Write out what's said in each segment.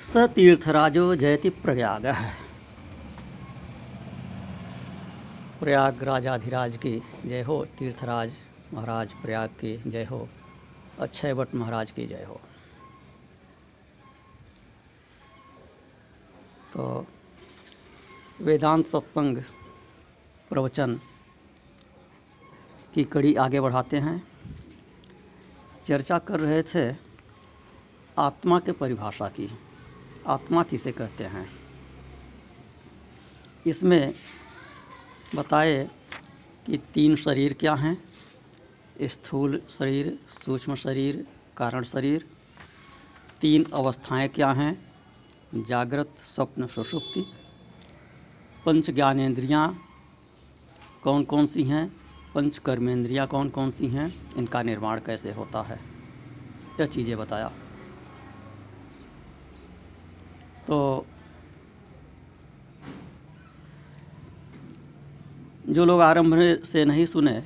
स तीर्थराजो जयति प्रयाग। प्रयाग राजाधिराज की जय हो, तीर्थराज महाराज प्रयाग की जय हो, अक्षय भट्ट महाराज की जय हो। तो वेदांत सत्संग प्रवचन की कड़ी आगे बढ़ाते हैं। चर्चा कर रहे थे आत्मा के परिभाषा की। आत्मा किसे कहते हैं? इसमें बताए कि तीन शरीर क्या हैं? स्थूल शरीर, सूक्ष्म शरीर, कारण शरीर। तीन अवस्थाएँ क्या हैं? जागृत, स्वप्न, सुषुप्ति। पंच ज्ञानेन्द्रियाँ कौन कौन सी हैं? पंच कर्मेंद्रियाँ कौन कौन सी हैं? इनका निर्माण कैसे होता है? यह चीज़ें बताया। तो जो लोग आरंभ से नहीं सुने,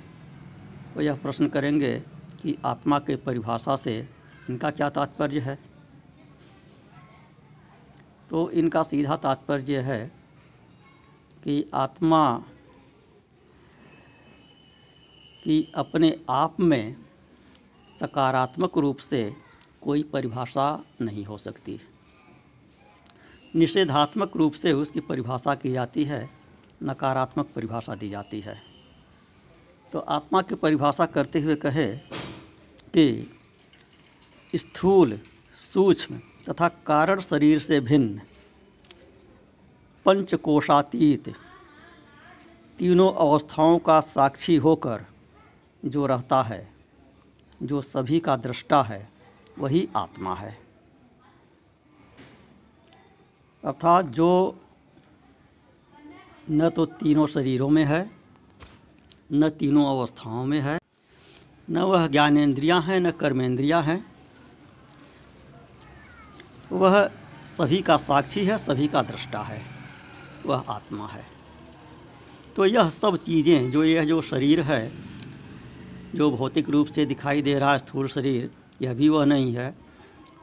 वो यह प्रश्न करेंगे कि आत्मा के परिभाषा से इनका क्या तात्पर्य है? तो इनका सीधा तात्पर्य है कि आत्मा की अपने आप में सकारात्मक रूप से कोई परिभाषा नहीं हो सकती। निषेधात्मक रूप से उसकी परिभाषा की जाती है, नकारात्मक परिभाषा दी जाती है। तो आत्मा की परिभाषा करते हुए कहे कि स्थूल, सूक्ष्म तथा कारण शरीर से भिन्न, पंचकोशातीत तीनों अवस्थाओं का साक्षी होकर जो रहता है, जो सभी का दृष्टा है, वही आत्मा है। अर्थात जो न तो तीनों शरीरों में है, न तीनों अवस्थाओं में है, न वह ज्ञानेन्द्रियाँ हैं, न कर्मेंद्रियाँ हैं। वह सभी का साक्षी है, सभी का दृष्टा है, वह आत्मा है। तो यह सब चीज़ें जो यह जो शरीर है, जो भौतिक रूप से दिखाई दे रहा है स्थूल शरीर, यह भी वह नहीं है।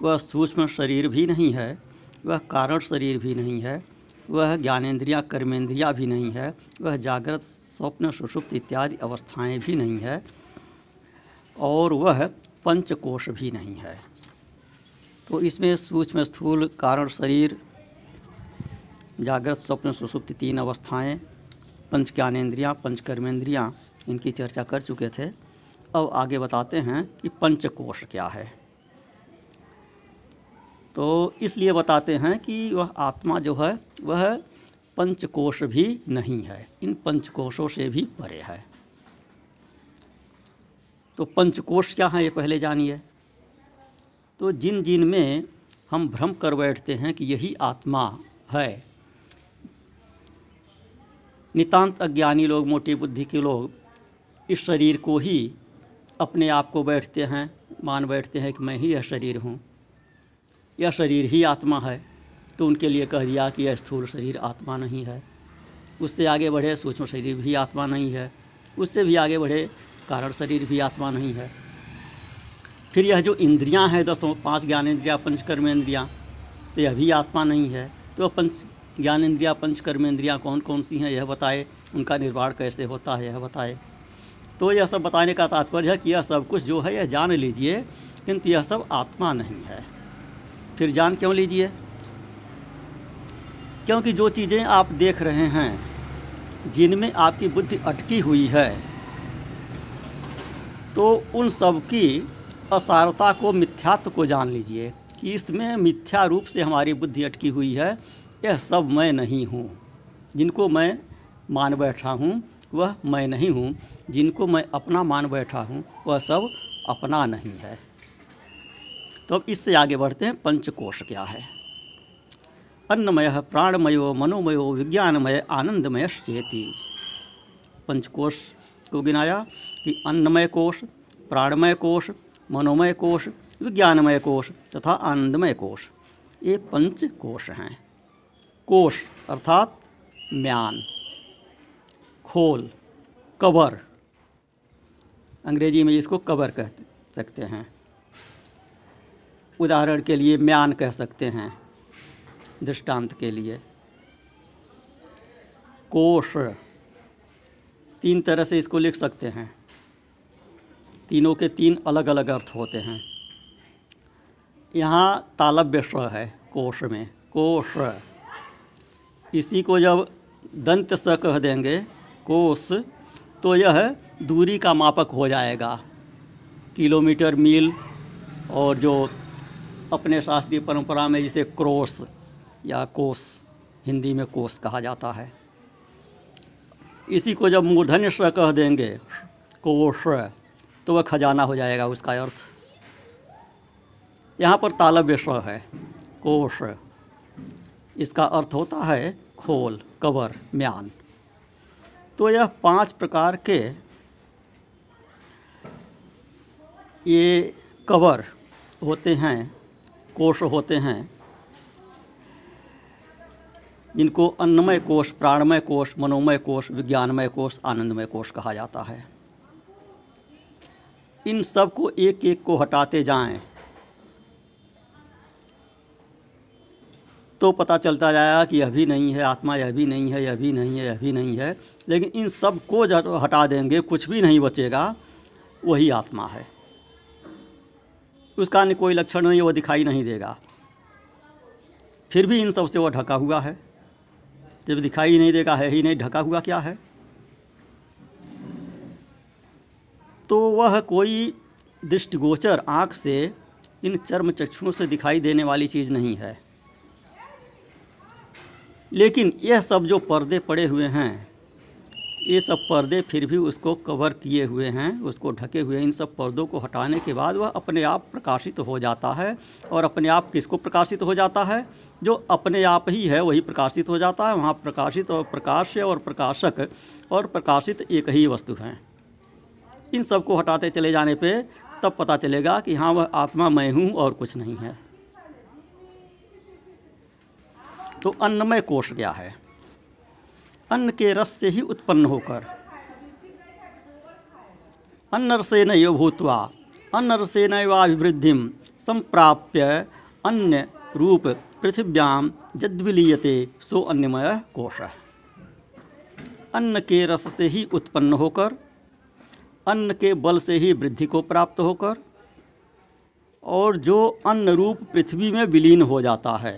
वह सूक्ष्म शरीर भी नहीं है। वह कारण शरीर भी नहीं है, वह ज्ञानेन्द्रियाँ कर्मेंद्रियाँ भी नहीं है, वह जागृत, स्वप्न, सुषुप्त इत्यादि अवस्थाएँ भी नहीं है और वह पंचकोश भी नहीं है। तो इसमें सूक्ष्म स्थूल कारण शरीर, जागृत, स्वप्न, सुषुप्त तीन अवस्थाएँ, पंच ज्ञानेन्द्रियाँ, पंच कर्मेंद्रियाँ इनकी चर्चा कर चुके थे। अब आगे बताते हैं कि पंचकोश क्या है। तो इसलिए बताते हैं कि वह आत्मा जो है, वह पंचकोश भी नहीं है। इन पंचकोशों से भी परे है। तो पंचकोश क्या है, ये पहले जानिए। तो जिन जिन में हम भ्रम कर बैठते हैं कि यही आत्मा है, नितांत अज्ञानी लोग, मोटी बुद्धि के लोग इस शरीर को ही अपने आप को बैठते हैं, मान बैठते हैं कि मैं ही यह शरीर हूँ। यह शरीर ही आत्मा है। तो उनके लिए कह दिया कि यह स्थूल शरीर आत्मा नहीं है। उससे आगे बढ़े सूक्ष्म शरीर भी आत्मा नहीं है। उससे भी आगे बढ़े कारण शरीर भी आत्मा नहीं है। फिर यह जो इंद्रियाँ हैं, दसों पाँच ज्ञानेन्द्रियाँ पंचकर्मेंद्रियाँ तो यह भी आत्मा नहीं है। तो पंच ज्ञानेन्द्रियाँ पंचकर्मेंद्रियाँ कौन कौन सी हैं, यह बताए। उनका निर्माण कैसे होता है, यह बताए। तो यह सब बताने का तात्पर्य है कि यह सब कुछ जो है, यह जान लीजिए, किंतु यह सब आत्मा नहीं है। फिर जान क्यों लीजिए? क्योंकि जो चीज़ें आप देख रहे हैं, जिनमें आपकी बुद्धि अटकी हुई है तो उन सब की असारता को, मिथ्यात्व को जान लीजिए कि इसमें मिथ्या रूप से हमारी बुद्धि अटकी हुई है। यह सब मैं नहीं हूँ। जिनको मैं मान बैठा हूँ, वह मैं नहीं हूँ। जिनको मैं अपना मान बैठा हूँ, वह सब अपना नहीं है। तो अब इससे आगे बढ़ते हैं, पंचकोश क्या है? अन्नमय, प्राणमयो, मनोमयो, विज्ञानमय, आनंदमय चेती। पंचकोश को गिनाया कि अन्नमय कोश, प्राणमय कोश, मनोमय कोश, विज्ञानमय कोश तथा आनंदमय कोश। ये पंच कोश हैं। कोश अर्थात म्यान, खोल कबर अंग्रेज़ी में इसको कबर कह सकते हैं। उदाहरण के लिए म्यान कह सकते हैं, दृष्टांत के लिए। कोश, तीन तरह से इसको लिख सकते हैं। तीनों के तीन अलग अलग अर्थ होते हैं। यहाँ तालव्य स है कोश में। कोश, इसी को जब दंत स कह देंगे कोस तो यह दूरी का मापक हो जाएगा। किलोमीटर, मील और जो अपने शास्त्रीय परंपरा में जिसे क्रोस या कोस, हिंदी में कोस कहा जाता है। इसी को जब मूर्धन्य स कह देंगे, कोश तो वह खजाना हो जाएगा उसका अर्थ। यहाँ पर तालव्य स है, कोश। इसका अर्थ होता है खोल, कवर, म्यान। तो यह पाँच प्रकार के ये कवर होते हैं। कोश होते हैं, जिनको अन्नमय कोश प्राणमय कोश मनोमय कोश विज्ञानमय कोश आनंदमय कोश कहा जाता है। इन सबको एक एक को हटाते जाएँ तो पता चलता जाएगा कि यह भी नहीं है, आत्मा यह भी नहीं है, यह भी नहीं है, यह भी नहीं है। लेकिन इन सबको हटा देंगे, कुछ भी नहीं बचेगा, वही आत्मा है। उसका अन्य कोई लक्षण नहीं, वो दिखाई नहीं देगा। फिर भी इन सबसे वह ढका हुआ है। जब दिखाई नहीं देगा, है ही नहीं, ढका हुआ क्या है? तो वह कोई दृष्टिगोचर आँख से इन चर्म चक्षुओं से दिखाई देने वाली चीज़ नहीं है। लेकिन यह सब जो पर्दे पड़े हुए हैं ये सब पर्दे फिर भी उसको कवर किए हुए हैं, उसको ढके हुए इन सब पर्दों को हटाने के बाद वह अपने आप प्रकाशित हो जाता है। और अपने आप किसको प्रकाशित हो जाता है? जो अपने आप ही है, वही प्रकाशित हो जाता है। वहाँ प्रकाशित और प्रकाश्य और प्रकाशक और प्रकाशित एक ही वस्तु हैं। इन सबको हटाते चले जाने पे तब पता चलेगा कि हाँ वह आत्मा मैं हूँ और कुछ नहीं है। तो अन्नमय कोष क्या है? अन्न के रस से ही उत्पन्न होकर। अन्न रसेन भूतवा अन्न रसेन वाभिवृद्धि संप्राप्य अन्य रूप पृथिव्याम जद्विलीयते सो अन्नमय कोश। अन्न के रस से ही उत्पन्न होकर, अन्न के बल से ही वृद्धि को प्राप्त होकर, और जो अन्न रूप पृथ्वी में विलीन हो जाता है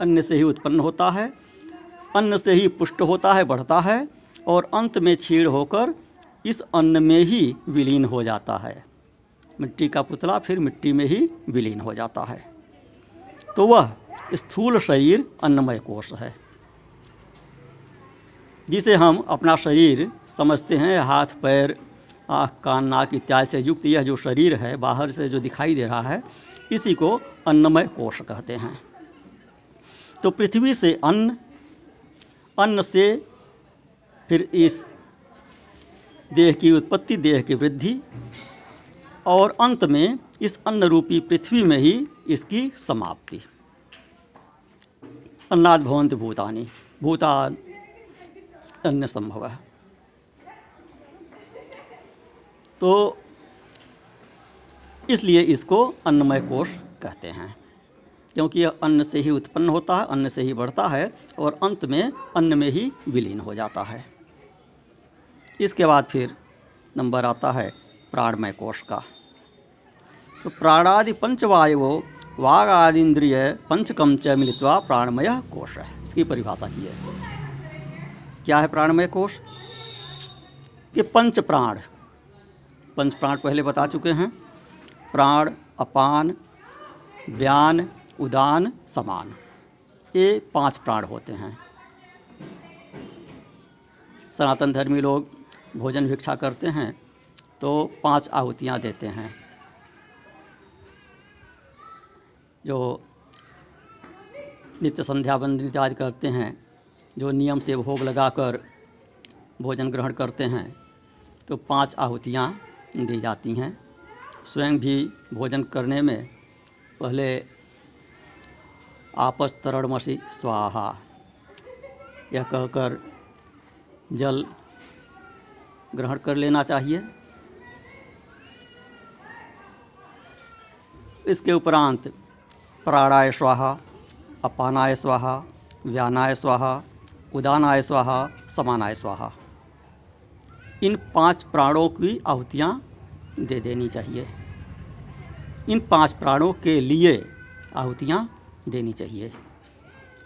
अन्न से ही उत्पन्न होता है। अन्न से ही पुष्ट होता है, बढ़ता है और अंत में छीड़ होकर इस अन्न में ही विलीन हो जाता है। मिट्टी का पुतला फिर मिट्टी में ही विलीन हो जाता है। तो वह स्थूल शरीर अन्नमय कोष है, जिसे हम अपना शरीर समझते हैं, हाथ, पैर, आँख, कान, नाक इत्यादि से युक्त यह जो शरीर है, बाहर से जो दिखाई दे रहा है, इसी को अन्नमय कोष कहते हैं। तो पृथ्वी से अन्न अन्न से फिर इस देह की उत्पत्ति, देह की वृद्धि और अंत में इस अन्न रूपी पृथ्वी में ही इसकी समाप्ति। अन्नाद भवंत भूतानी। भूतान अन्य संभव है तो इसलिए इसको अन्नमय कोष कहते हैं। क्योंकि यह अन्न से ही उत्पन्न होता है, अन्न से ही बढ़ता है और अंत में अन्न में ही विलीन हो जाता है। इसके बाद फिर नंबर आता है प्राणमय कोश का। तो प्राणादि पंचवायु वाघ आदि इंद्रिय पंचकम च मिलित्वा प्राणमय कोश है। इसकी परिभाषा की है। क्या है प्राणमय कोश ये पंच प्राण। पंच प्राण पहले बता चुके हैं। प्राण, अपान, व्यान उदान समान। ये पाँच प्राण होते हैं। सनातन धर्मी लोग भोजन भिक्षा करते हैं तो पाँच आहुतियाँ देते हैं। जो नित्य संध्या बंद इत्यादि करते हैं, जो नियम से भोग लगाकर भोजन ग्रहण करते हैं तो पाँच आहुतियाँ दी जाती हैं। स्वयं भी भोजन करने में पहले आपस तरणमसी स्वाहा। यह कहकर जल ग्रहण कर लेना चाहिए। इसके उपरांत प्राणाय स्वाहा, अपानाय स्वाहा, व्यानाय स्वाहा, उदानाय स्वाहा, समानाय स्वाहा। इन पाँच प्राणों की आहुतियाँ दे देनी चाहिए। इन पाँच प्राणों के लिए आहुतियाँ देनी चाहिए।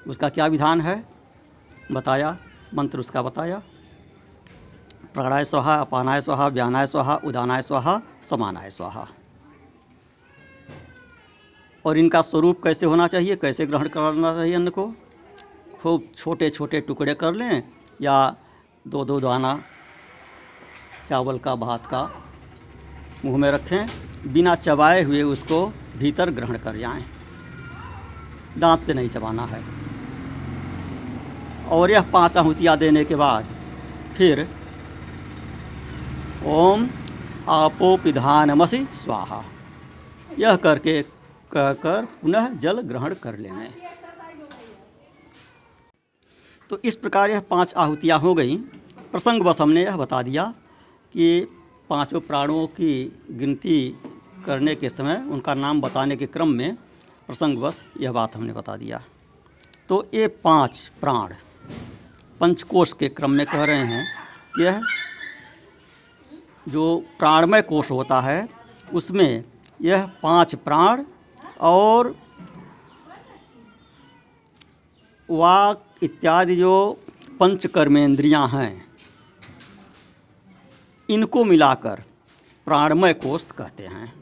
उसका क्या विधान है? बताया, मंत्र उसका बताया। प्राणाय स्वाहा, अपानाय स्वाहा, व्यानाय स्वाहा, उदानाय स्वाहा, समानाय स्वाहा। और इनका स्वरूप कैसे होना चाहिए? कैसे ग्रहण करना चाहिए अन्न को? खूब छोटे छोटे टुकड़े कर लें, या दो दो दाना, चावल का, भात का मुँह में रखें, बिना चबाए हुए उसको भीतर ग्रहण कर जाएँ। दांत से नहीं चबाना है। और यह पाँच आहुतियाँ देने के बाद फिर, ओम आपो पिधानमसि स्वाहा। यह करके कहकर पुनः जल ग्रहण कर लेने तो इस प्रकार यह पाँच आहुतियाँ हो गई। प्रसंग बस हमने यह बता दिया कि पाँचों प्राणों की गिनती करने के समय, उनका नाम बताने के क्रम में प्रसंगवश यह बात हमने बता दिया। तो ये पाँच प्राण पंचकोश के क्रम में कह रहे हैं कि यह जो प्राणमय कोश होता है, उसमें यह पाँच प्राण और वाक इत्यादि जो पंच कर्मेंद्रियाँ हैं, इनको मिलाकर प्राणमय कोष कहते हैं।